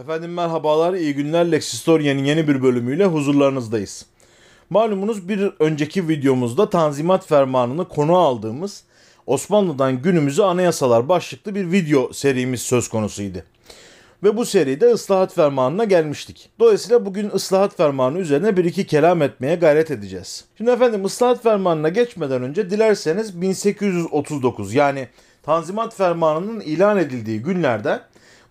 Efendim merhabalar, iyi günler. Lexistoria'nın yeni bir bölümüyle huzurlarınızdayız. Malumunuz bir önceki videomuzda Tanzimat Fermanı'nı konu aldığımız Osmanlı'dan günümüze anayasalar başlıklı bir video serimiz söz konusuydu. Ve bu seride ıslahat fermanına gelmiştik. Dolayısıyla bugün ıslahat fermanı üzerine bir iki kelam etmeye gayret edeceğiz. Şimdi efendim ıslahat fermanına geçmeden önce dilerseniz 1839 yani Tanzimat Fermanı'nın ilan edildiği günlerde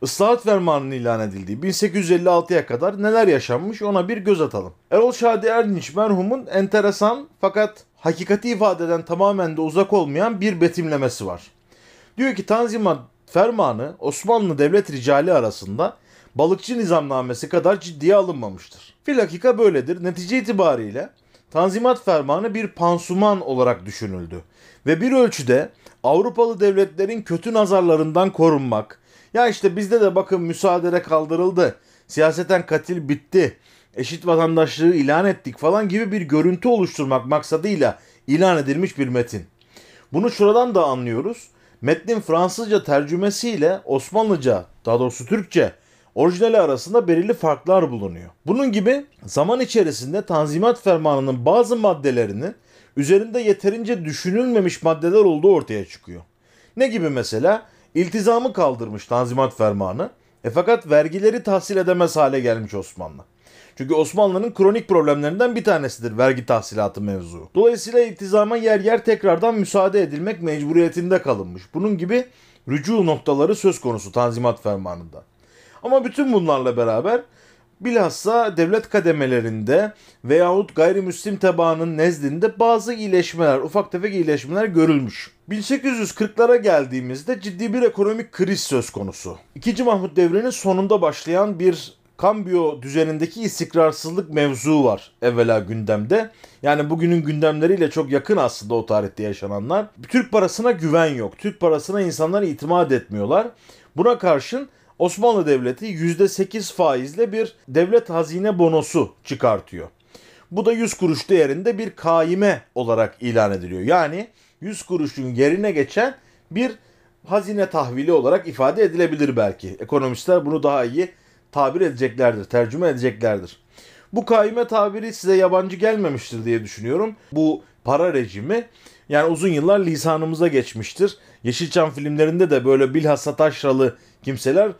Islahat Fermanı'nın ilan edildiği 1856'ya kadar neler yaşanmış ona bir göz atalım. Erol Şadi Erdinç merhumun enteresan fakat hakikati ifade eden tamamen de uzak olmayan bir betimlemesi var. Diyor ki Tanzimat Fermanı Osmanlı Devlet Ricali arasında balıkçı nizamnamesi kadar ciddiye alınmamıştır. Filakika böyledir. Netice itibariyle Tanzimat Fermanı bir pansuman olarak düşünüldü. Ve bir ölçüde Avrupalı devletlerin kötü nazarlarından korunmak, ya işte bizde de bakın müsaadele kaldırıldı, siyaseten katil bitti, eşit vatandaşlığı ilan ettik falan gibi bir görüntü oluşturmak maksadıyla ilan edilmiş bir metin. Bunu şuradan da anlıyoruz. Metnin Fransızca tercümesiyle Osmanlıca, daha doğrusu Türkçe orijinali arasında belirli farklar bulunuyor. Bunun gibi zaman içerisinde Tanzimat Fermanı'nın bazı maddelerinin üzerinde yeterince düşünülmemiş maddeler olduğu ortaya çıkıyor. Ne gibi mesela? İltizamı kaldırmış Tanzimat Fermanı. E fakat vergileri tahsil edemez hale gelmiş Osmanlı. Çünkü Osmanlı'nın kronik problemlerinden bir tanesidir vergi tahsilatı mevzu. Dolayısıyla iltizama yer yer tekrardan müsaade edilmek mecburiyetinde kalınmış. Bunun gibi rücu noktaları söz konusu Tanzimat Fermanı'nda. Ama bütün bunlarla beraber bilhassa devlet kademelerinde veyahut gayrimüslim tebaanın nezdinde bazı iyileşmeler, ufak tefek iyileşmeler görülmüş. 1840'lara geldiğimizde ciddi bir ekonomik kriz söz konusu. İkinci Mahmut devrinin sonunda başlayan bir kambiyo düzenindeki istikrarsızlık mevzu var evvela gündemde. Yani bugünün gündemleriyle çok yakın aslında o tarihte yaşananlar. Türk parasına güven yok. Türk parasına insanlar itimat etmiyorlar. Buna karşın Osmanlı Devleti %8 faizle bir devlet hazine bonosu çıkartıyor. Bu da 100 kuruş değerinde bir kaime olarak ilan ediliyor. Yani 100 kuruşun yerine geçen bir hazine tahvili olarak ifade edilebilir belki. Ekonomistler bunu daha iyi tabir edeceklerdir, tercüme edeceklerdir. Bu kaime tabiri size yabancı gelmemiştir diye düşünüyorum. Bu para rejimi yani uzun yıllar lisanımıza geçmiştir. Yeşilçam filmlerinde de böyle bilhassa taşralı kimseler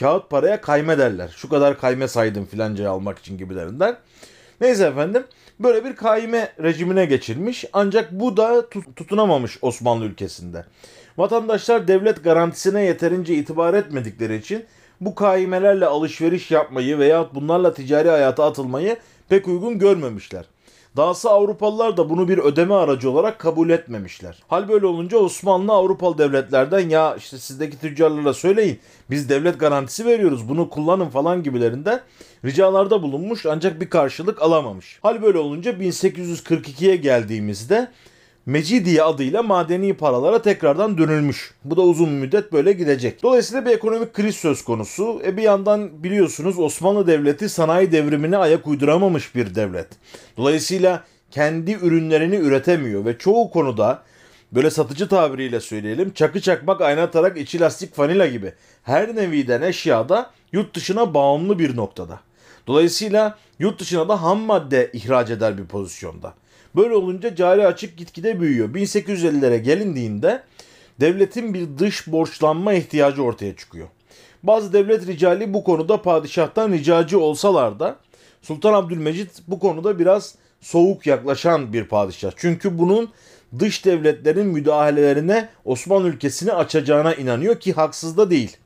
kağıt paraya kayme derler. Şu kadar kayme saydım filancayı almak için gibilerinden. Neyse efendim böyle bir kaime rejimine geçilmiş ancak bu da tutunamamış Osmanlı ülkesinde. Vatandaşlar devlet garantisine yeterince itibar etmedikleri için bu kaimelerle alışveriş yapmayı veya bunlarla ticari hayata atılmayı pek uygun görmemişler. Dahası Avrupalılar da bunu bir ödeme aracı olarak kabul etmemişler. Hal böyle olunca Osmanlı Avrupalı devletlerden ya işte sizdeki tüccarlara söyleyin biz devlet garantisi veriyoruz bunu kullanın falan gibilerinden ricalarda bulunmuş ancak bir karşılık alamamış. Hal böyle olunca 1842'ye geldiğimizde Mecidiye adıyla madeni paralara tekrardan dönülmüş. Bu da uzun müddet böyle gidecek. Dolayısıyla bir ekonomik kriz söz konusu. E bir yandan biliyorsunuz Osmanlı Devleti sanayi devrimine ayak uyduramamış bir devlet. Dolayısıyla kendi ürünlerini üretemiyor ve çoğu konuda böyle satıcı tabiriyle söyleyelim çakı çakmak ayna tarak içi lastik fanila gibi her neviden eşyada yurt dışına bağımlı bir noktada. Dolayısıyla yurt dışına da ham madde ihraç eder bir pozisyonda. Böyle olunca cari açık gitgide büyüyor. 1850'lere gelindiğinde devletin bir dış borçlanma ihtiyacı ortaya çıkıyor. Bazı devlet ricali bu konuda padişahtan ricacı olsalar da Sultan Abdülmecit bu konuda biraz soğuk yaklaşan bir padişah. Çünkü bunun dış devletlerin müdahalelerine Osmanlı ülkesini açacağına inanıyor ki haksız da değil.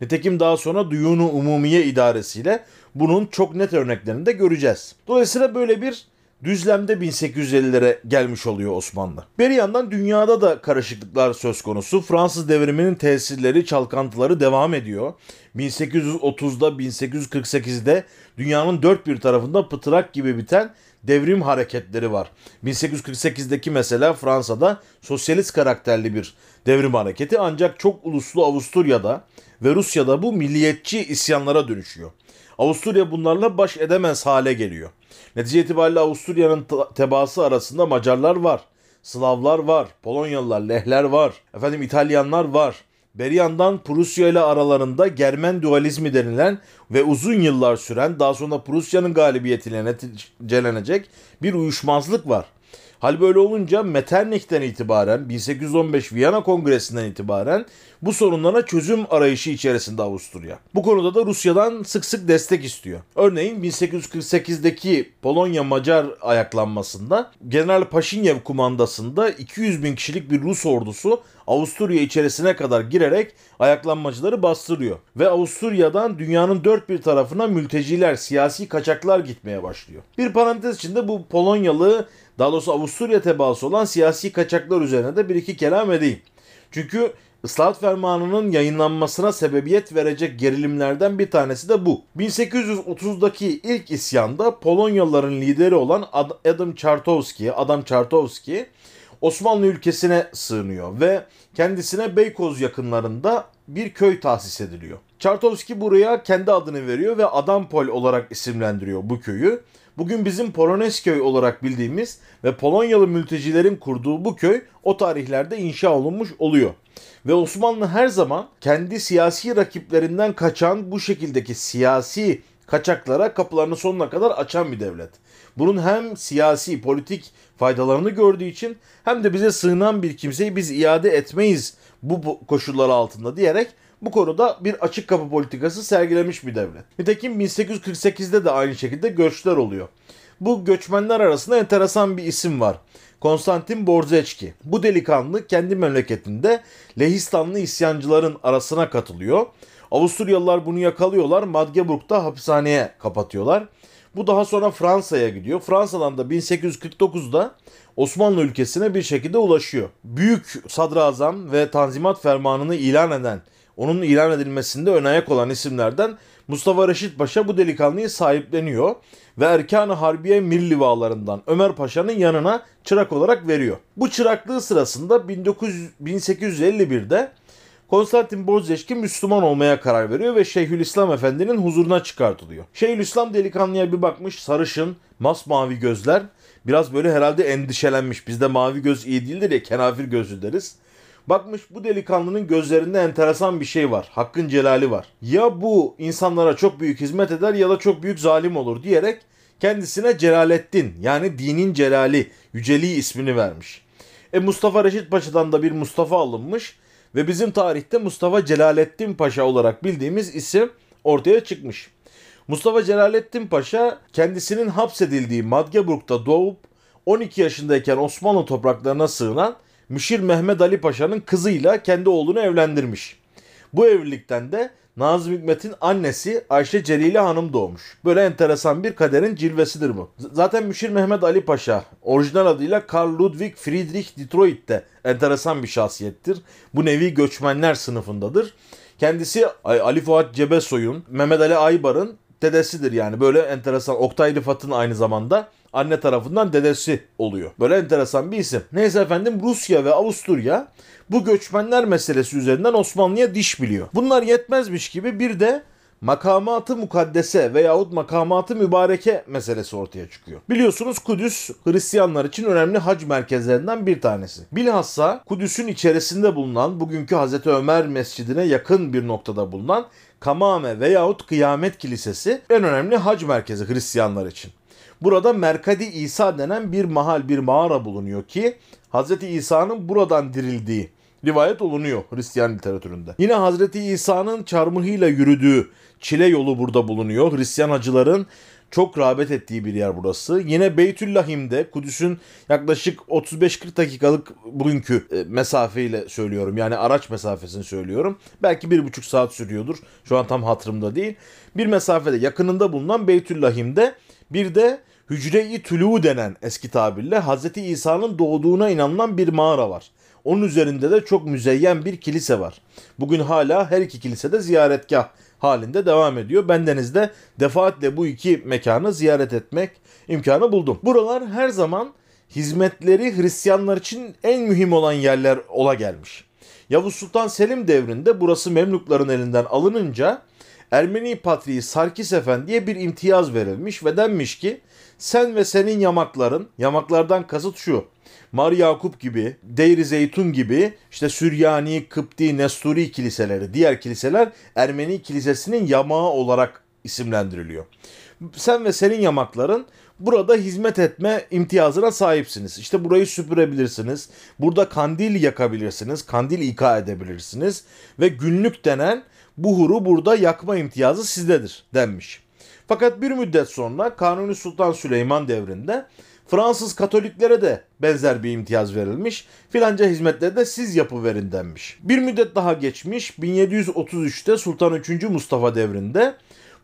Nitekim daha sonra Duyunu Umumiye idaresiyle bunun çok net örneklerini de göreceğiz. Dolayısıyla böyle bir düzlemde 1850'lere gelmiş oluyor Osmanlı. Bir yandan dünyada da karışıklıklar söz konusu. Fransız devriminin tesirleri, çalkantıları devam ediyor. 1830'da, 1848'de dünyanın dört bir tarafında pıtırak gibi biten devrim hareketleri var. 1848'deki mesela Fransa'da sosyalist karakterli bir devrim hareketi ancak çok uluslu Avusturya'da ve Rusya'da bu milliyetçi isyanlara dönüşüyor. Avusturya bunlarla baş edemez hale geliyor. Netice itibariyle Avusturya'nın tebaası arasında Macarlar var. Slavlar var, Polonyalılar, Lehler var, efendim İtalyanlar var, Beri yandan Prusya ile aralarında Germen dualizmi denilen ve uzun yıllar süren daha sonra Prusya'nın galibiyetiyle neticelenecek bir uyuşmazlık var. Hal böyle olunca Metternich'ten itibaren 1815 Viyana Kongresi'nden itibaren bu sorunlara çözüm arayışı içerisinde Avusturya. Bu konuda da Rusya'dan sık sık destek istiyor. Örneğin 1848'deki Polonya-Macar ayaklanmasında General Paşinyev kumandasında 200 bin kişilik bir Rus ordusu Avusturya içerisine kadar girerek ayaklanmacıları bastırıyor. Ve Avusturya'dan dünyanın dört bir tarafına mülteciler, siyasi kaçaklar gitmeye başlıyor. Bir parantez içinde bu Polonyalı daha doğrusu Avusturya tebaası olan siyasi kaçaklar üzerine de bir iki kelam edeyim. Çünkü Islahat Fermanı'nın yayınlanmasına sebebiyet verecek gerilimlerden bir tanesi de bu. 1830'daki ilk isyanda Polonyalıların lideri olan Adam Czartowski, Adam Czartowski Osmanlı ülkesine sığınıyor ve kendisine Beykoz yakınlarında bir köy tahsis ediliyor. Çartovski buraya kendi adını veriyor ve Adampol olarak isimlendiriyor bu köyü. Bugün bizim Polonezköy olarak bildiğimiz ve Polonyalı mültecilerin kurduğu bu köy o tarihlerde inşa olunmuş oluyor. Ve Osmanlı her zaman kendi siyasi rakiplerinden kaçan bu şekildeki siyasi kaçaklara kapılarını sonuna kadar açan bir devlet. Bunun hem siyasi, politik faydalarını gördüğü için hem de bize sığınan bir kimseyi biz iade etmeyiz bu koşullar altında diyerek bu konuda bir açık kapı politikası sergilemiş bir devlet. Nitekim 1848'de de aynı şekilde göçler oluyor. Bu göçmenler arasında enteresan bir isim var. Konstantin Borzeçki. Bu delikanlı kendi memleketinde Lehistanlı isyancıların arasına katılıyor. Avusturyalılar bunu yakalıyorlar. Magdeburg'da hapishaneye kapatıyorlar. Bu daha sonra Fransa'ya gidiyor. Fransa'dan da 1849'da Osmanlı ülkesine bir şekilde ulaşıyor. Büyük sadrazam ve tanzimat fermanını ilan eden, onun ilan edilmesinde ön ayak olan isimlerden Mustafa Reşit Paşa bu delikanlıyı sahipleniyor ve Erkan-ı Harbiye Mirlivalarından Ömer Paşa'nın yanına çırak olarak veriyor. Bu çıraklığı sırasında 1900, 1851'de Konstantin Borzeşki Müslüman olmaya karar veriyor ve Şeyhülislam Efendi'nin huzuruna çıkartılıyor. Şeyhülislam delikanlıya bir bakmış sarışın, masmavi gözler. Biraz böyle herhalde endişelenmiş. Bizde mavi göz iyi değildir ya kenafir gözlü deriz. Bakmış bu delikanlının gözlerinde enteresan bir şey var. Hakkın celali var. Ya bu insanlara çok büyük hizmet eder ya da çok büyük zalim olur diyerek kendisine Celalettin yani dinin celali, yüceliği ismini vermiş. E Mustafa Reşit Paşa'dan da bir Mustafa alınmış ve bizim tarihte Mustafa Celalettin Paşa olarak bildiğimiz isim ortaya çıkmış. Mustafa Celalettin Paşa kendisinin hapsedildiği Magdeburg'da doğup 12 yaşındayken Osmanlı topraklarına sığınan Müşir Mehmet Ali Paşa'nın kızıyla kendi oğlunu evlendirmiş. Bu evlilikten de Nazım Hikmet'in annesi Ayşe Celile Hanım doğmuş. Böyle enteresan bir kaderin cilvesidir bu. Zaten Müşir Mehmet Ali Paşa orijinal adıyla Karl Ludwig Friedrich Detroit'te enteresan bir şahsiyettir. Bu nevi göçmenler sınıfındadır. Kendisi Ali Fuat Cebesoy'un, Mehmet Ali Aybar'ın dedesidir yani. Böyle enteresan Oktay Rıfat'ın aynı zamanda anne tarafından dedesi oluyor. Böyle enteresan bir isim. Neyse efendim Rusya ve Avusturya bu göçmenler meselesi üzerinden Osmanlı'ya diş biliyor. Bunlar yetmezmiş gibi bir de makamatı mukaddese veyahut makamatı mübareke meselesi ortaya çıkıyor. Biliyorsunuz Kudüs Hristiyanlar için önemli hac merkezlerinden bir tanesi. Bilhassa Kudüs'ün içerisinde bulunan bugünkü Hazreti Ömer Mescidine yakın bir noktada bulunan Kamame veyahut Kıyamet Kilisesi en önemli hac merkezi Hristiyanlar için. Burada Merkadi İsa denen bir mahal, bir mağara bulunuyor ki Hz. İsa'nın buradan dirildiği rivayet olunuyor Hristiyan literatüründe. Yine Hazreti İsa'nın çarmıhıyla yürüdüğü çile yolu burada bulunuyor. Hristiyan hacıların çok rağbet ettiği bir yer burası. Yine Beytüllahim'de Kudüs'ün yaklaşık 35-40 dakikalık bugünkü e, mesafeyle söylüyorum. Yani araç mesafesini söylüyorum. Belki bir buçuk saat sürüyordur. Şu an tam hatırımda değil. Bir mesafede yakınında bulunan Beytüllahim'de bir de Hücre-i Tülû denen eski tabirle Hz. İsa'nın doğduğuna inanılan bir mağara var. Onun üzerinde de çok müzeyyen bir kilise var. Bugün hala her iki kilisede ziyaretgah halinde devam ediyor. Bendeniz de defaatle bu iki mekanı ziyaret etmek imkanı buldum. Buralar her zaman hizmetleri Hristiyanlar için en mühim olan yerler ola gelmiş. Yavuz Sultan Selim devrinde burası Memlukların elinden alınınca Ermeni Patriği Sarkis Efendi'ye bir imtiyaz verilmiş ve denmiş ki sen ve senin yamakların, yamaklardan kasıt şu. Mar Yakup gibi, Deir Zeytun gibi işte Süryani, Kıpti, Nesturi kiliseleri, diğer kiliseler Ermeni kilisesinin yamağı olarak isimlendiriliyor. Sen ve senin yamakların burada hizmet etme imtiyazına sahipsiniz. İşte burayı süpürebilirsiniz. Burada kandil yakabilirsiniz. Kandil ika edebilirsiniz. Ve günlük denen buhuru burada yakma imtiyazı sizdedir denmiş. Fakat bir müddet sonra Kanuni Sultan Süleyman devrinde Fransız Katoliklere de benzer bir imtiyaz verilmiş. Filanca hizmetleri de siz yapıverin denmiş. Bir müddet daha geçmiş 1733'te Sultan 3. Mustafa devrinde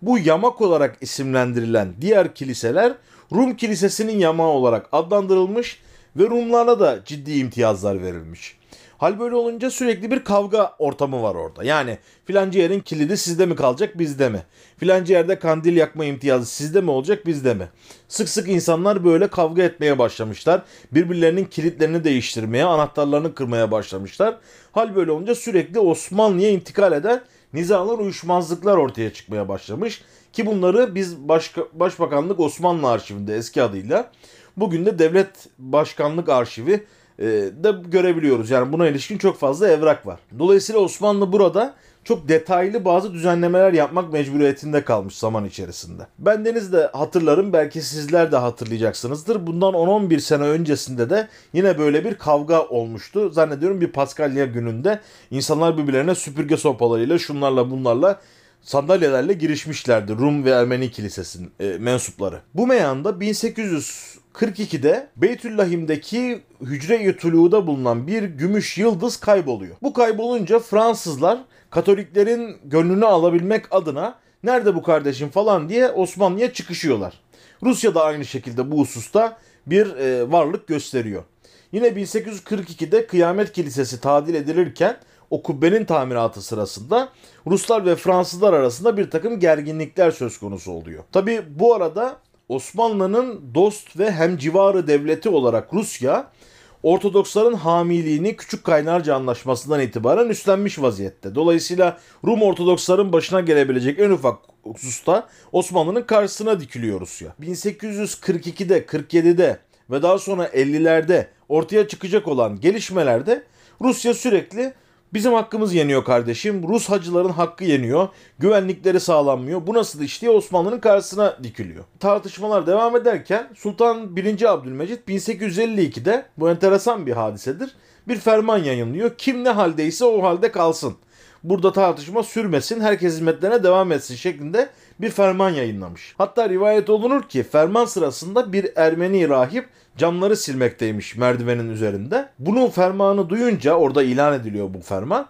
bu yamak olarak isimlendirilen diğer kiliseler Rum Kilisesi'nin yamağı olarak adlandırılmış ve Rumlara da ciddi imtiyazlar verilmiş. Hal böyle olunca sürekli bir kavga ortamı var orada. Yani filancı yerin kilidi sizde mi kalacak bizde mi? Filancı yerde kandil yakma imtiyazı sizde mi olacak bizde mi? Sık sık insanlar böyle kavga etmeye başlamışlar. Birbirlerinin kilitlerini değiştirmeye, anahtarlarını kırmaya başlamışlar. Hal böyle olunca sürekli Osmanlı'ya intikal eden nizalar, uyuşmazlıklar ortaya çıkmaya başlamış. Ki bunları biz Başka, Başbakanlık Osmanlı Arşivinde eski adıyla bugün de Devlet Başkanlık Arşivi e, de görebiliyoruz. Yani buna ilişkin çok fazla evrak var. Dolayısıyla Osmanlı burada çok detaylı bazı düzenlemeler yapmak mecburiyetinde kalmış zaman içerisinde. Ben Deniz de hatırlarım belki sizler de hatırlayacaksınızdır. Bundan 10-11 sene öncesinde de yine böyle bir kavga olmuştu. Zannediyorum bir Paskalya gününde insanlar birbirlerine süpürge sopalarıyla şunlarla bunlarla sandalyelerle girişmişlerdi Rum ve Ermeni kilisesinin e, mensupları. Bu meyanda 1842'de Beytüllahim'deki hücre-i tuluğda bulunan bir gümüş yıldız kayboluyor. Bu kaybolunca Fransızlar Katoliklerin gönlünü alabilmek adına nerede bu kardeşim falan diye Osmanlı'ya çıkışıyorlar. Rusya da aynı şekilde bu hususta bir e, varlık gösteriyor. Yine 1842'de Kıyamet Kilisesi tadil edilirken o kubbenin tamiratı sırasında Ruslar ve Fransızlar arasında bir takım gerginlikler söz konusu oluyor. Tabi bu arada Osmanlı'nın dost ve hem civarı devleti olarak Rusya Ortodoksların hamiliğini Küçük Kaynarca Anlaşması'ndan itibaren üstlenmiş vaziyette. Dolayısıyla Rum Ortodoksların başına gelebilecek en ufak hususta Osmanlı'nın karşısına dikiliyor Rusya. 1842'de, 47'de ve daha sonra 50'lerde ortaya çıkacak olan gelişmelerde Rusya sürekli Bizim hakkımız yeniyor kardeşim. Rus hacıların hakkı yeniyor. Güvenlikleri sağlanmıyor. Bu nasıl iş diye Osmanlı'nın karşısına dikiliyor. Tartışmalar devam ederken Sultan 1. Abdülmecit 1852'de bu enteresan bir hadisedir. Bir ferman yayınlıyor. Kim ne haldeyse o halde kalsın. Burada tartışma sürmesin, herkes hizmetlerine devam etsin şeklinde bir ferman yayınlamış. Hatta rivayet olunur ki ferman sırasında bir Ermeni rahip camları silmekteymiş merdivenin üzerinde. Bunun fermanı duyunca orada ilan ediliyor bu ferman.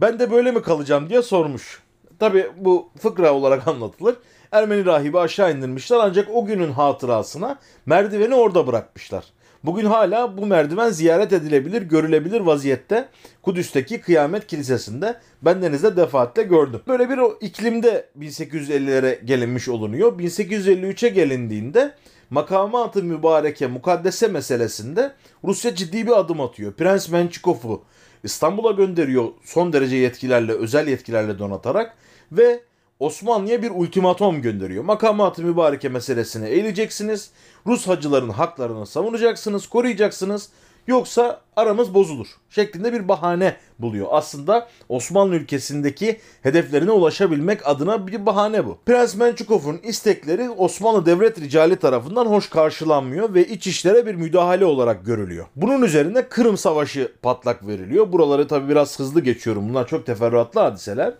Ben de böyle mi kalacağım diye sormuş. Tabi bu fıkra olarak anlatılır. Ermeni rahibi aşağı indirmişler ancak o günün hatırasına merdiveni orada bırakmışlar. Bugün hala bu merdiven ziyaret edilebilir, görülebilir vaziyette Kudüs'teki Kıyamet Kilisesi'nde. Ben denizde defaatle gördüm. Böyle bir o iklimde 1850'lere gelinmiş olunuyor. 1853'e gelindiğinde makamat-ı mübareke, mukaddese meselesinde Rusya ciddi bir adım atıyor. Prens Mençikov'u İstanbul'a gönderiyor son derece yetkilerle, özel yetkilerle donatarak ve Osmanlı'ya bir ultimatom gönderiyor. Makamat-ı mübareke meselesine eğileceksiniz. Rus hacıların haklarını savunacaksınız, koruyacaksınız. Yoksa aramız bozulur şeklinde bir bahane buluyor. Aslında Osmanlı ülkesindeki hedeflerine ulaşabilmek adına bir bahane bu. Prens Mençikov'un istekleri Osmanlı devlet ricali tarafından hoş karşılanmıyor ve iç işlere bir müdahale olarak görülüyor. Bunun üzerine Kırım Savaşı patlak veriliyor. Buraları tabi biraz hızlı geçiyorum. Bunlar çok teferruatlı hadiseler.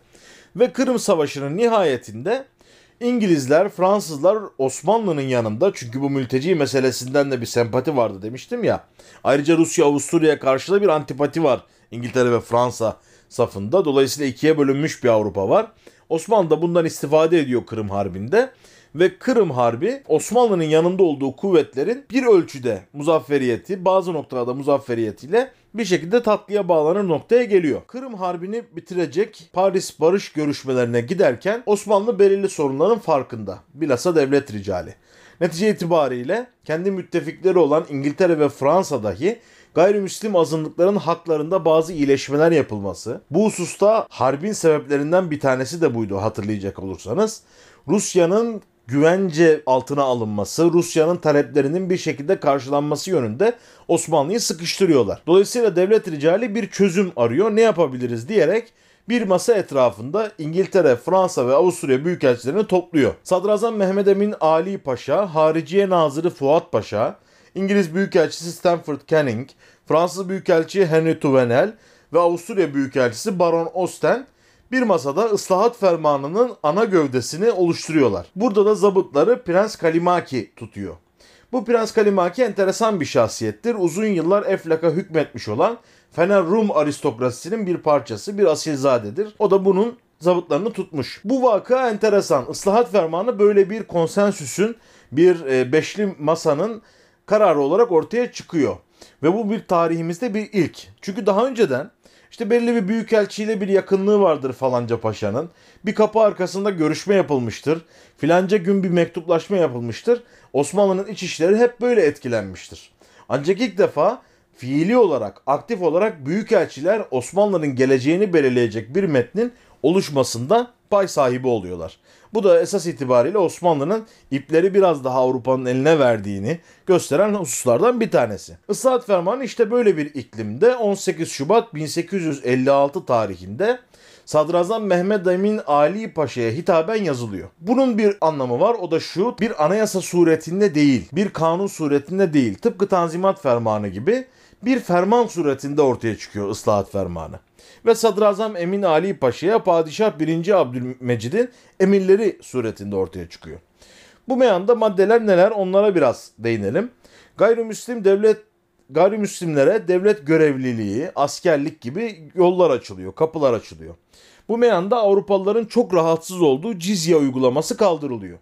Ve Kırım Savaşı'nın nihayetinde İngilizler, Fransızlar Osmanlı'nın yanında çünkü bu mülteci meselesinden de bir sempati vardı demiştim ya. Ayrıca Rusya, Avusturya'ya karşı da bir antipati var İngiltere ve Fransa safında. Dolayısıyla ikiye bölünmüş bir Avrupa var. Osmanlı da bundan istifade ediyor Kırım Harbi'nde ve Kırım Harbi Osmanlı'nın yanında olduğu kuvvetlerin bir ölçüde muzafferiyeti, bazı noktalarda muzafferiyetiyle bir şekilde tatlıya bağlanır noktaya geliyor. Kırım Harbi'ni bitirecek Paris barış görüşmelerine giderken Osmanlı belirli sorunların farkında. Bilhassa devlet ricali. Netice itibariyle kendi müttefikleri olan İngiltere ve Fransa dahi gayrimüslim azınlıkların haklarında bazı iyileşmeler yapılması. Bu hususta harbin sebeplerinden bir tanesi de buydu hatırlayacak olursanız. Rusya'nın güvence altına alınması, Rusya'nın taleplerinin bir şekilde karşılanması yönünde Osmanlı'yı sıkıştırıyorlar. Dolayısıyla devlet ricali bir çözüm arıyor. Ne yapabiliriz diyerek bir masa etrafında İngiltere, Fransa ve Avusturya büyükelçilerini topluyor. Sadrazam Mehmet Emin Ali Paşa, Hariciye Nazırı Fuat Paşa, İngiliz Büyükelçisi Stanford Canning, Fransız Büyükelçi Henry Tuvenel ve Avusturya Büyükelçisi Baron Osten bir masada ıslahat fermanının ana gövdesini oluşturuyorlar. Burada da zabıtları Prens Kalimaki tutuyor. Bu Prens Kalimaki enteresan bir şahsiyettir. Uzun yıllar Eflak'a hükmetmiş olan Fener Rum aristokrasisinin bir parçası, bir asilzadedir. O da bunun zabıtlarını tutmuş. Bu vaka enteresan. Islahat fermanı böyle bir konsensüsün, bir e, beşli masanın kararı olarak ortaya çıkıyor. Ve bu bir tarihimizde bir ilk. Çünkü daha önceden işte belli bir büyükelçiyle bir yakınlığı vardır falanca paşanın. Bir kapı arkasında görüşme yapılmıştır. Filanca gün bir mektuplaşma yapılmıştır. Osmanlı'nın iç işleri hep böyle etkilenmiştir. Ancak ilk defa fiili olarak, aktif olarak büyükelçiler Osmanlı'nın geleceğini belirleyecek bir metnin oluşmasında pay sahibi oluyorlar. Bu da esas itibariyle Osmanlı'nın ipleri biraz daha Avrupa'nın eline verdiğini gösteren hususlardan bir tanesi. Islahat Fermanı işte böyle bir iklimde 18 Şubat 1856 tarihinde Sadrazam Mehmet Emin Ali Paşa'ya hitaben yazılıyor. Bunun bir anlamı var o da şu bir anayasa suretinde değil bir kanun suretinde değil tıpkı Tanzimat Fermanı gibi bir ferman suretinde ortaya çıkıyor ıslahat fermanı. Ve Sadrazam Emin Ali Paşa'ya Padişah 1. Abdülmecid'in emirleri suretinde ortaya çıkıyor. Bu meyanda maddeler neler onlara biraz değinelim. Gayrimüslim devlet gayrimüslimlere devlet görevliliği, askerlik gibi yollar açılıyor, kapılar açılıyor. Bu meyanda Avrupalıların çok rahatsız olduğu cizye uygulaması kaldırılıyor.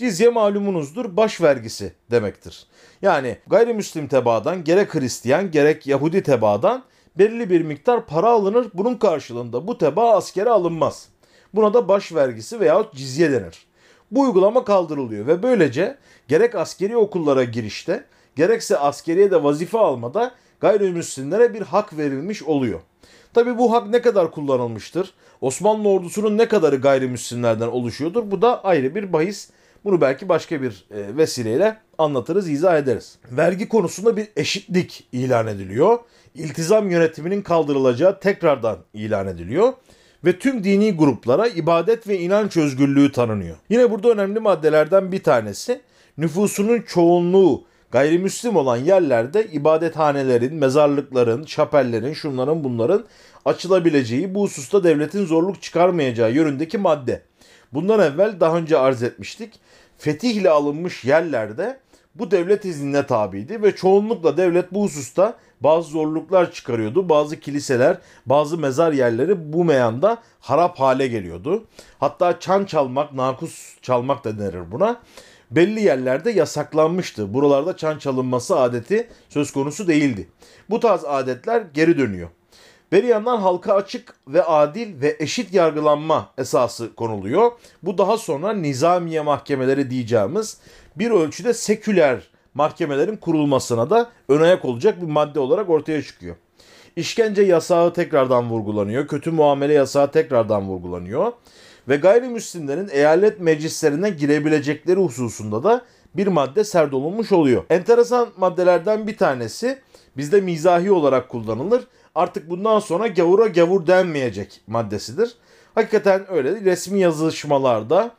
Cizye malumunuzdur baş vergisi demektir. Yani gayrimüslim tebaadan gerek Hristiyan gerek Yahudi tebaadan belli bir miktar para alınır. Bunun karşılığında bu tebaa askere alınmaz. Buna da baş vergisi veyahut cizye denir. Bu uygulama kaldırılıyor ve böylece gerek askeri okullara girişte gerekse askeriye de vazife almada gayrimüslimlere bir hak verilmiş oluyor. Tabi bu hak ne kadar kullanılmıştır? Osmanlı ordusunun ne kadarı gayrimüslimlerden oluşuyordur? Bu da ayrı bir bahis. Bunu belki başka bir e, vesileyle anlatırız, izah ederiz. Vergi konusunda bir eşitlik ilan ediliyor. İltizam yönetiminin kaldırılacağı tekrardan ilan ediliyor ve tüm dini gruplara ibadet ve inanç özgürlüğü tanınıyor. Yine burada önemli maddelerden bir tanesi nüfusunun çoğunluğu gayrimüslim olan yerlerde ibadethanelerin, mezarlıkların, şapellerin, şunların bunların açılabileceği bu hususta devletin zorluk çıkarmayacağı yönündeki madde. Bundan evvel daha önce arz etmiştik. Fetihle alınmış yerlerde bu devlet iznine tabiydi ve çoğunlukla devlet bu hususta bazı zorluklar çıkarıyordu. Bazı kiliseler, bazı mezar yerleri bu meyanda harap hale geliyordu. Hatta çan çalmak, nakus çalmak da denir buna. Belli yerlerde yasaklanmıştı. Buralarda çan çalınması adeti söz konusu değildi. Bu tarz adetler geri dönüyor. Bir yandan halka açık ve adil ve eşit yargılanma esası konuluyor. Bu daha sonra nizamiye mahkemeleri diyeceğimiz bir ölçüde seküler mahkemelerin kurulmasına da ön ayak olacak bir madde olarak ortaya çıkıyor. İşkence yasağı tekrardan vurgulanıyor. Kötü muamele yasağı tekrardan vurgulanıyor. Ve gayrimüslimlerin eyalet meclislerine girebilecekleri hususunda da bir madde serdolunmuş oluyor. Enteresan maddelerden bir tanesi bizde mizahi olarak kullanılır. Artık bundan sonra gavura gavur denmeyecek maddesidir. Hakikaten öyle. Resmi yazışmalarda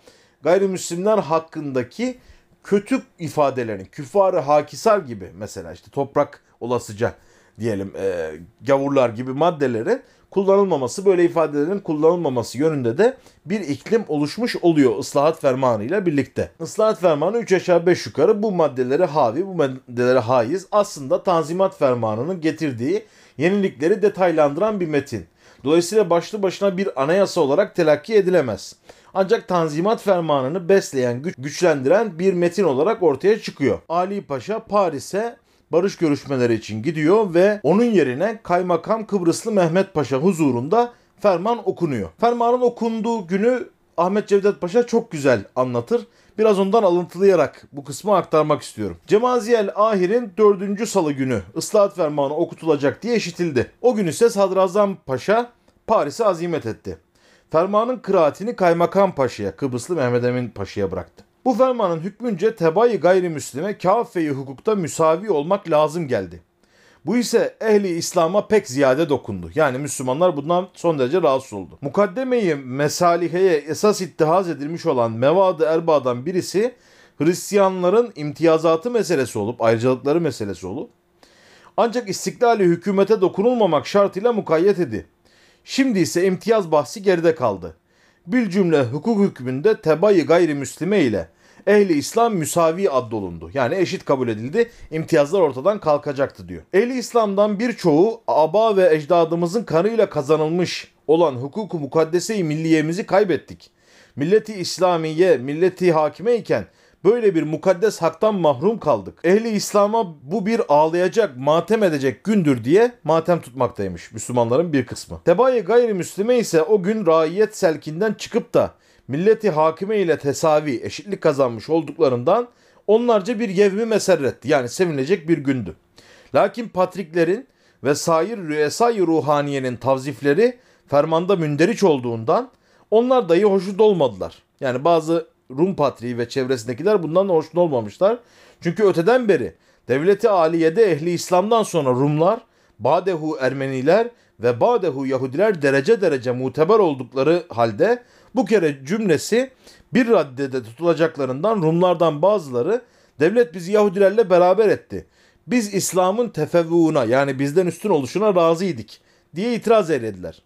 gayrimüslimler hakkındaki kötü ifadelerin, küfarı hakisar gibi mesela işte toprak olasıca diyelim e, gavurlar gibi maddelerin kullanılmaması, böyle ifadelerin kullanılmaması yönünde de bir iklim oluşmuş oluyor ıslahat fermanı ile birlikte. Islahat fermanı 3 aşağı 5 yukarı bu maddelere havi, bu maddelere haiz. Aslında Tanzimat fermanının getirdiği yenilikleri detaylandıran bir metin. Dolayısıyla başlı başına bir anayasa olarak telakki edilemez. Ancak Tanzimat Fermanı'nı besleyen, güç, güçlendiren bir metin olarak ortaya çıkıyor. Ali Paşa Paris'e barış görüşmeleri için gidiyor ve onun yerine Kaymakam Kıbrıslı Mehmet Paşa huzurunda ferman okunuyor. Fermanın okunduğu günü Ahmet Cevdet Paşa çok güzel anlatır. Biraz ondan alıntılayarak bu kısmı aktarmak istiyorum. Cemaziyel Ahir'in dördüncü salı günü ıslahat fermanı okutulacak diye işitildi. O gün ise Sadrazam Paşa Paris'e azimet etti. Fermanın kıraatini Kaymakam Paşa'ya, Kıbrıslı Mehmet Emin Paşa'ya bıraktı. Bu fermanın hükmünce tebayı gayrimüslime kafeyi hukukta müsavi olmak lazım geldi. Bu ise ehli İslam'a pek ziyade dokundu. Yani Müslümanlar bundan son derece rahatsız oldu. Mukaddemeyi mesaliheye esas ittihaz edilmiş olan mevadı erba'dan birisi Hristiyanların imtiyazatı meselesi olup, ayrıcalıkları meselesi olup, ancak istiklali hükümete dokunulmamak şartıyla mukayyet idi. Şimdi ise imtiyaz bahsi geride kaldı. Bir cümle hukuk hükmünde tebayı gayrimüslime ile ehli İslam müsavi addolundu. Yani eşit kabul edildi. İmtiyazlar ortadan kalkacaktı diyor. Ehli İslam'dan birçoğu aba ve ecdadımızın kanıyla kazanılmış olan hukuku mukaddese-i milliyemizi kaybettik. Milleti İslamiye, milleti hakime iken böyle bir mukaddes haktan mahrum kaldık. Ehli İslam'a bu bir ağlayacak, matem edecek gündür diye matem tutmaktaymış Müslümanların bir kısmı. Tebayi gayrimüslime ise o gün raiyet selkinden çıkıp da milleti hakime ile tesavi, eşitlik kazanmış olduklarından onlarca bir yevmi meserretti. Yani sevinilecek bir gündü. Lakin patriklerin ve sair rüesay ruhaniyenin tavzifleri fermanda münderiç olduğundan onlar dahi hoşnut olmadılar. Yani bazı Rum patriği ve çevresindekiler bundan hoşnut olmamışlar. Çünkü öteden beri devleti aliyede ehli İslam'dan sonra Rumlar, Badehu Ermeniler ve Badehu Yahudiler derece derece muteber oldukları halde bu kere cümlesi bir raddede tutulacaklarından Rumlardan bazıları devlet bizi Yahudilerle beraber etti. Biz İslam'ın tefevvuğuna yani bizden üstün oluşuna razıydık diye itiraz eylediler.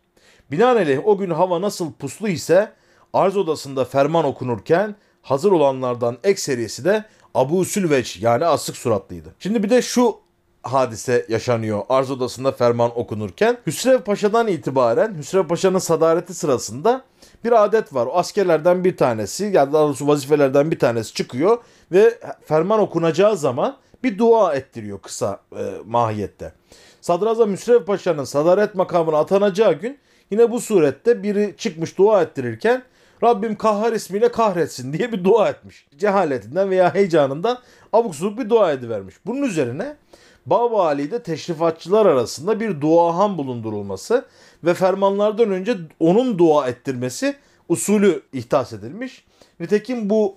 Binaenaleyh o gün hava nasıl puslu ise arz odasında ferman okunurken hazır olanlardan ekserisi de Abu Sülveç yani asık suratlıydı. Şimdi bir de şu hadise yaşanıyor arz odasında ferman okunurken. Hüsrev Paşa'dan itibaren Hüsrev Paşa'nın sadareti sırasında bir adet var. O askerlerden bir tanesi yani daha doğrusu vazifelerden bir tanesi çıkıyor ve ferman okunacağı zaman bir dua ettiriyor kısa e, mahiyette. Sadrazam Hüsrev Paşa'nın sadaret makamına atanacağı gün yine bu surette biri çıkmış dua ettirirken Rabbim kahhar ismiyle kahretsin diye bir dua etmiş. Cehaletinden veya heyecanından abuk subuk bir dua edivermiş. Bunun üzerine Baba Ali'de teşrifatçılar arasında bir duahan bulundurulması ve fermanlardan önce onun dua ettirmesi usulü ihtas edilmiş. Nitekim bu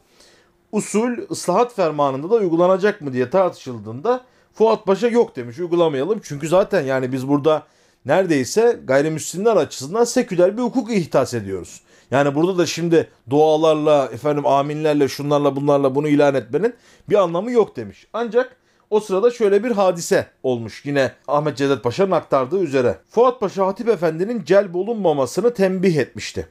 usul ıslahat fermanında da uygulanacak mı diye tartışıldığında Fuat Paşa yok demiş uygulamayalım. Çünkü zaten yani biz burada neredeyse gayrimüslimler açısından seküler bir hukuk ihtas ediyoruz. Yani burada da şimdi dualarla, efendim aminlerle, şunlarla bunlarla bunu ilan etmenin bir anlamı yok demiş. Ancak o sırada şöyle bir hadise olmuş yine Ahmet Cevdet Paşa'nın aktardığı üzere. Fuat Paşa Hatip Efendi'nin celb olunmamasını tembih etmişti.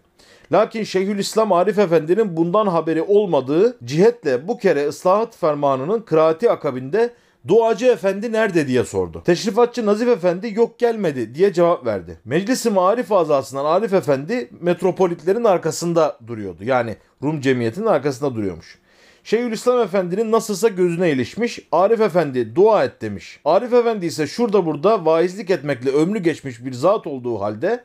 Lakin Şeyhülislam Arif Efendi'nin bundan haberi olmadığı cihetle bu kere ıslahat fermanının kıraati akabinde Duacı Efendi nerede diye sordu. Teşrifatçı Nazif Efendi yok gelmedi diye cevap verdi. Meclisi Marif azasından Arif Efendi metropolitlerin arkasında duruyordu. Yani Rum cemiyetinin arkasında duruyormuş. Şeyhülislam Efendi'nin nasılsa gözüne ilişmiş. Arif Efendi dua et demiş. Arif Efendi ise şurada burada vaizlik etmekle ömrü geçmiş bir zat olduğu halde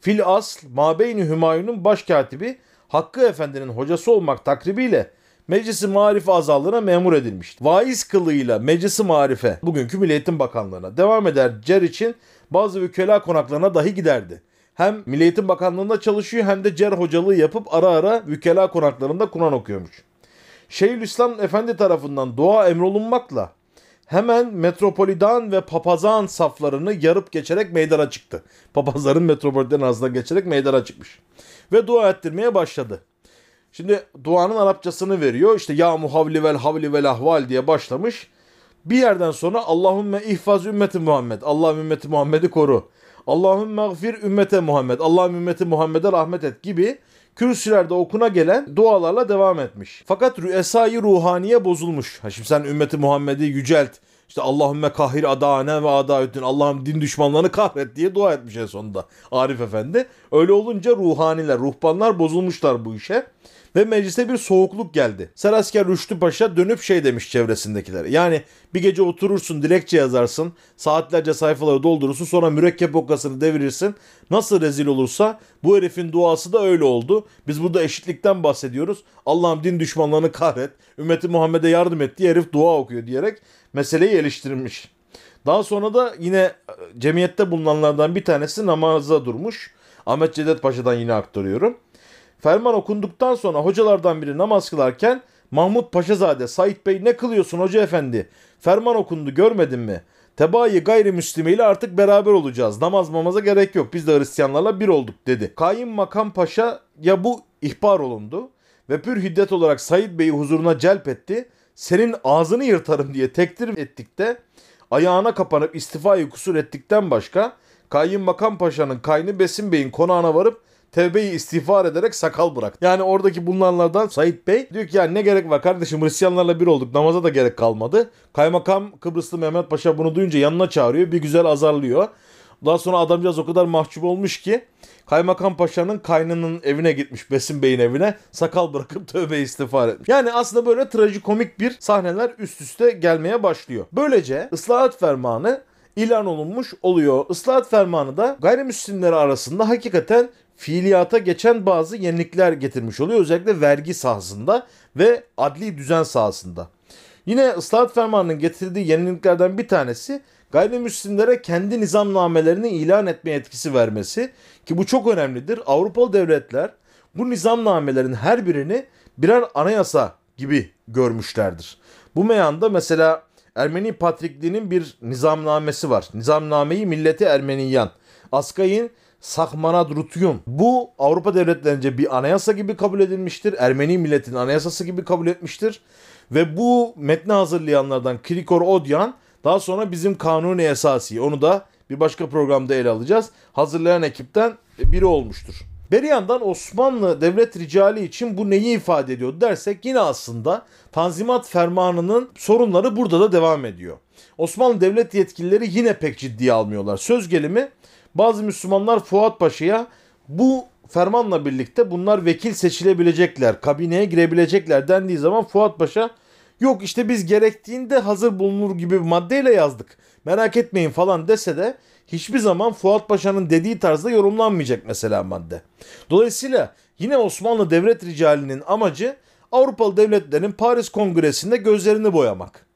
fil asl Mabeyni Hümayun'un başkatibi Hakkı Efendi'nin hocası olmak takribiyle Meclisi Marif azalığına memur edilmişti. Vaiz kılığıyla Meclisi Marife bugünkü Milli Eğitim Bakanlığı'na devam eder cer için bazı vükela konaklarına dahi giderdi. Hem Milli Eğitim Bakanlığı'nda çalışıyor hem de cer hocalığı yapıp ara ara vükela konaklarında Kur'an okuyormuş. Şeyhülislam Efendi tarafından dua emrolunmakla hemen metropolitan ve papazan saflarını yarıp geçerek meydana çıktı. Papazların metropolitan arasında geçerek meydana çıkmış. Ve dua ettirmeye başladı. Şimdi duanın Arapçasını veriyor. İşte ya muhavli vel havli vel ahval diye başlamış. Bir yerden sonra Allahümme ihfaz ümmeti Muhammed. Allah ümmeti Muhammed'i koru. Allahümme gfir ümmete Muhammed. Allah ümmeti Muhammed'e rahmet et gibi kürsülerde okuna gelen dualarla devam etmiş. Fakat rüesayı ruhaniye bozulmuş. Ha şimdi sen ümmeti Muhammed'i yücelt. İşte Allahümme kahir adane ve adaüddin. Allah'ım din düşmanlarını kahret diye dua etmiş en sonunda Arif Efendi. Öyle olunca ruhaniler, ruhbanlar bozulmuşlar bu işe. Ve meclise bir soğukluk geldi. Serasker Rüştü Paşa dönüp şey demiş çevresindekilere. Yani bir gece oturursun dilekçe yazarsın. Saatlerce sayfaları doldurursun. Sonra mürekkep okkasını devirirsin. Nasıl rezil olursa bu herifin duası da öyle oldu. Biz burada eşitlikten bahsediyoruz. Allah'ım din düşmanlarını kahret. Ümmeti Muhammed'e yardım et diye herif dua okuyor diyerek meseleyi eleştirmiş. Daha sonra da yine e, cemiyette bulunanlardan bir tanesi namaza durmuş. Ahmet Cedet Paşa'dan yine aktarıyorum. Ferman okunduktan sonra hocalardan biri namaz kılarken Mahmut Paşazade, Sait Bey ne kılıyorsun hoca efendi? Ferman okundu görmedin mi? Tebaayı gayrimüslime ile artık beraber olacağız. Namaz mamaza gerek yok. Biz de Hristiyanlarla bir olduk dedi. Kayın Makam Paşa ya bu ihbar olundu ve pür hiddet olarak Said Bey'i huzuruna celp etti. Senin ağzını yırtarım diye tektir ettik de ayağına kapanıp istifayı kusur ettikten başka Kayyum Makam Paşa'nın kaynı Besim Bey'in konağına varıp tevbeyi istiğfar ederek sakal bırak. Yani oradaki bulunanlardan Said Bey diyor ki yani ne gerek var kardeşim Hristiyanlarla bir olduk namaza da gerek kalmadı. Kaymakam Kıbrıslı Mehmet Paşa bunu duyunca yanına çağırıyor bir güzel azarlıyor. Daha sonra adamcağız o kadar mahcup olmuş ki Kaymakam Paşa'nın kaynının evine gitmiş Besim Bey'in evine sakal bırakıp tövbe istiğfar etmiş. Yani aslında böyle trajikomik bir sahneler üst üste gelmeye başlıyor. Böylece ıslahat fermanı ilan olunmuş oluyor. Islahat fermanı da gayrimüslimler arasında hakikaten fiiliyata geçen bazı yenilikler getirmiş oluyor. Özellikle vergi sahasında ve adli düzen sahasında. Yine ıslahat fermanının getirdiği yeniliklerden bir tanesi gayrimüslimlere kendi nizamnamelerini ilan etme etkisi vermesi ki bu çok önemlidir. Avrupalı devletler bu nizamnamelerin her birini birer anayasa gibi görmüşlerdir. Bu meyanda mesela Ermeni Patrikliğinin bir nizamnamesi var. Nizamnameyi Milleti Ermeniyan. Askay'ın Sakmanad Rutyun. Bu Avrupa devletlerince bir anayasa gibi kabul edilmiştir. Ermeni milletin anayasası gibi kabul etmiştir. Ve bu metni hazırlayanlardan Krikor Odyan daha sonra bizim kanuni esası onu da bir başka programda ele alacağız. Hazırlayan ekipten biri olmuştur. Bir yandan Osmanlı devlet ricali için bu neyi ifade ediyor dersek yine aslında Tanzimat Fermanı'nın sorunları burada da devam ediyor. Osmanlı devlet yetkilileri yine pek ciddiye almıyorlar. Söz gelimi bazı Müslümanlar Fuat Paşa'ya bu fermanla birlikte bunlar vekil seçilebilecekler, kabineye girebilecekler dendiği zaman Fuat Paşa yok işte biz gerektiğinde hazır bulunur gibi bir maddeyle yazdık. Merak etmeyin falan dese de hiçbir zaman Fuat Paşa'nın dediği tarzda yorumlanmayacak mesela madde. Dolayısıyla yine Osmanlı devlet ricalinin amacı Avrupalı devletlerin Paris Kongresi'nde gözlerini boyamak.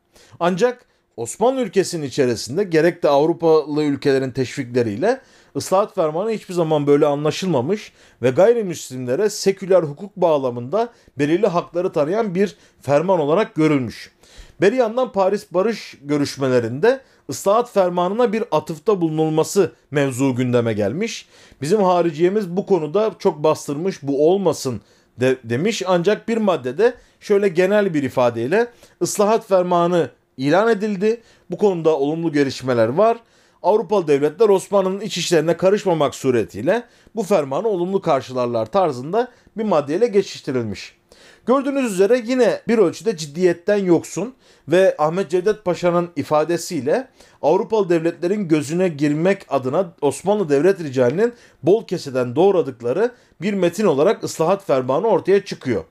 Ancak Osmanlı ülkesinin içerisinde gerek de Avrupalı ülkelerin teşvikleriyle ıslahat fermanı hiçbir zaman böyle anlaşılmamış ve gayrimüslimlere seküler hukuk bağlamında belirli hakları tanıyan bir ferman olarak görülmüş. Bir yandan Paris barış görüşmelerinde ıslahat fermanına bir atıfta bulunulması mevzu gündeme gelmiş. Bizim hariciyemiz bu konuda çok bastırmış bu olmasın de, demiş ancak bir maddede şöyle genel bir ifadeyle ıslahat fermanı ilan edildi. Bu konuda olumlu gelişmeler var. Avrupalı devletler Osmanlı'nın iç işlerine karışmamak suretiyle bu fermanı olumlu karşılarlar tarzında bir maddeyle geçiştirilmiş. Gördüğünüz üzere yine bir ölçüde ciddiyetten yoksun ve Ahmet Cevdet Paşa'nın ifadesiyle Avrupalı devletlerin gözüne girmek adına Osmanlı devlet ricalinin bol keseden doğradıkları bir metin olarak ıslahat fermanı ortaya çıkıyor.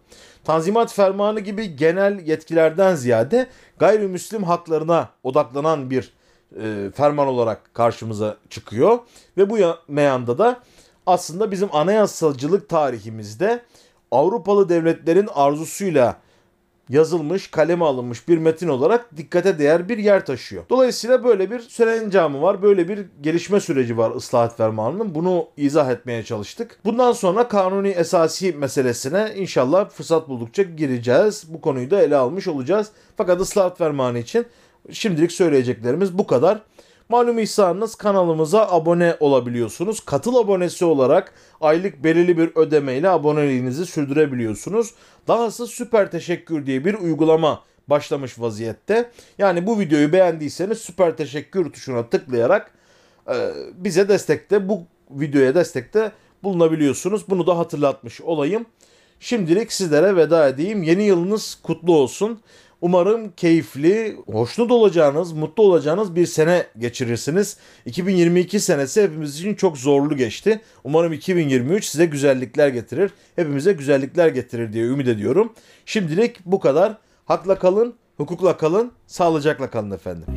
Tanzimat fermanı gibi genel yetkilerden ziyade gayrimüslim haklarına odaklanan bir e, ferman olarak karşımıza çıkıyor. Ve bu meyanda da aslında bizim anayasalcılık tarihimizde Avrupalı devletlerin arzusuyla yazılmış, kaleme alınmış bir metin olarak dikkate değer bir yer taşıyor. Dolayısıyla böyle bir serencamı var, böyle bir gelişme süreci var ıslahat fermanının. Bunu izah etmeye çalıştık. Bundan sonra kanuni esasi meselesine inşallah fırsat buldukça gireceğiz. Bu konuyu da ele almış olacağız. Fakat ıslahat fermanı için şimdilik söyleyeceklerimiz bu kadar. Malum ihsanınız kanalımıza abone olabiliyorsunuz. Katıl abonesi olarak aylık belirli bir ödemeyle aboneliğinizi sürdürebiliyorsunuz. Dahası süper teşekkür diye bir uygulama başlamış vaziyette. Yani bu videoyu beğendiyseniz süper teşekkür tuşuna tıklayarak e, bize destekte bu videoya destekte bulunabiliyorsunuz. Bunu da hatırlatmış olayım. Şimdilik sizlere veda edeyim. Yeni yılınız kutlu olsun. Umarım keyifli, hoşnut olacağınız, mutlu olacağınız bir sene geçirirsiniz. 2022 senesi hepimiz için çok zorlu geçti. Umarım 2023 size güzellikler getirir. Hepimize güzellikler getirir diye ümit ediyorum. Şimdilik bu kadar. Hakla kalın, hukukla kalın, sağlıcakla kalın efendim.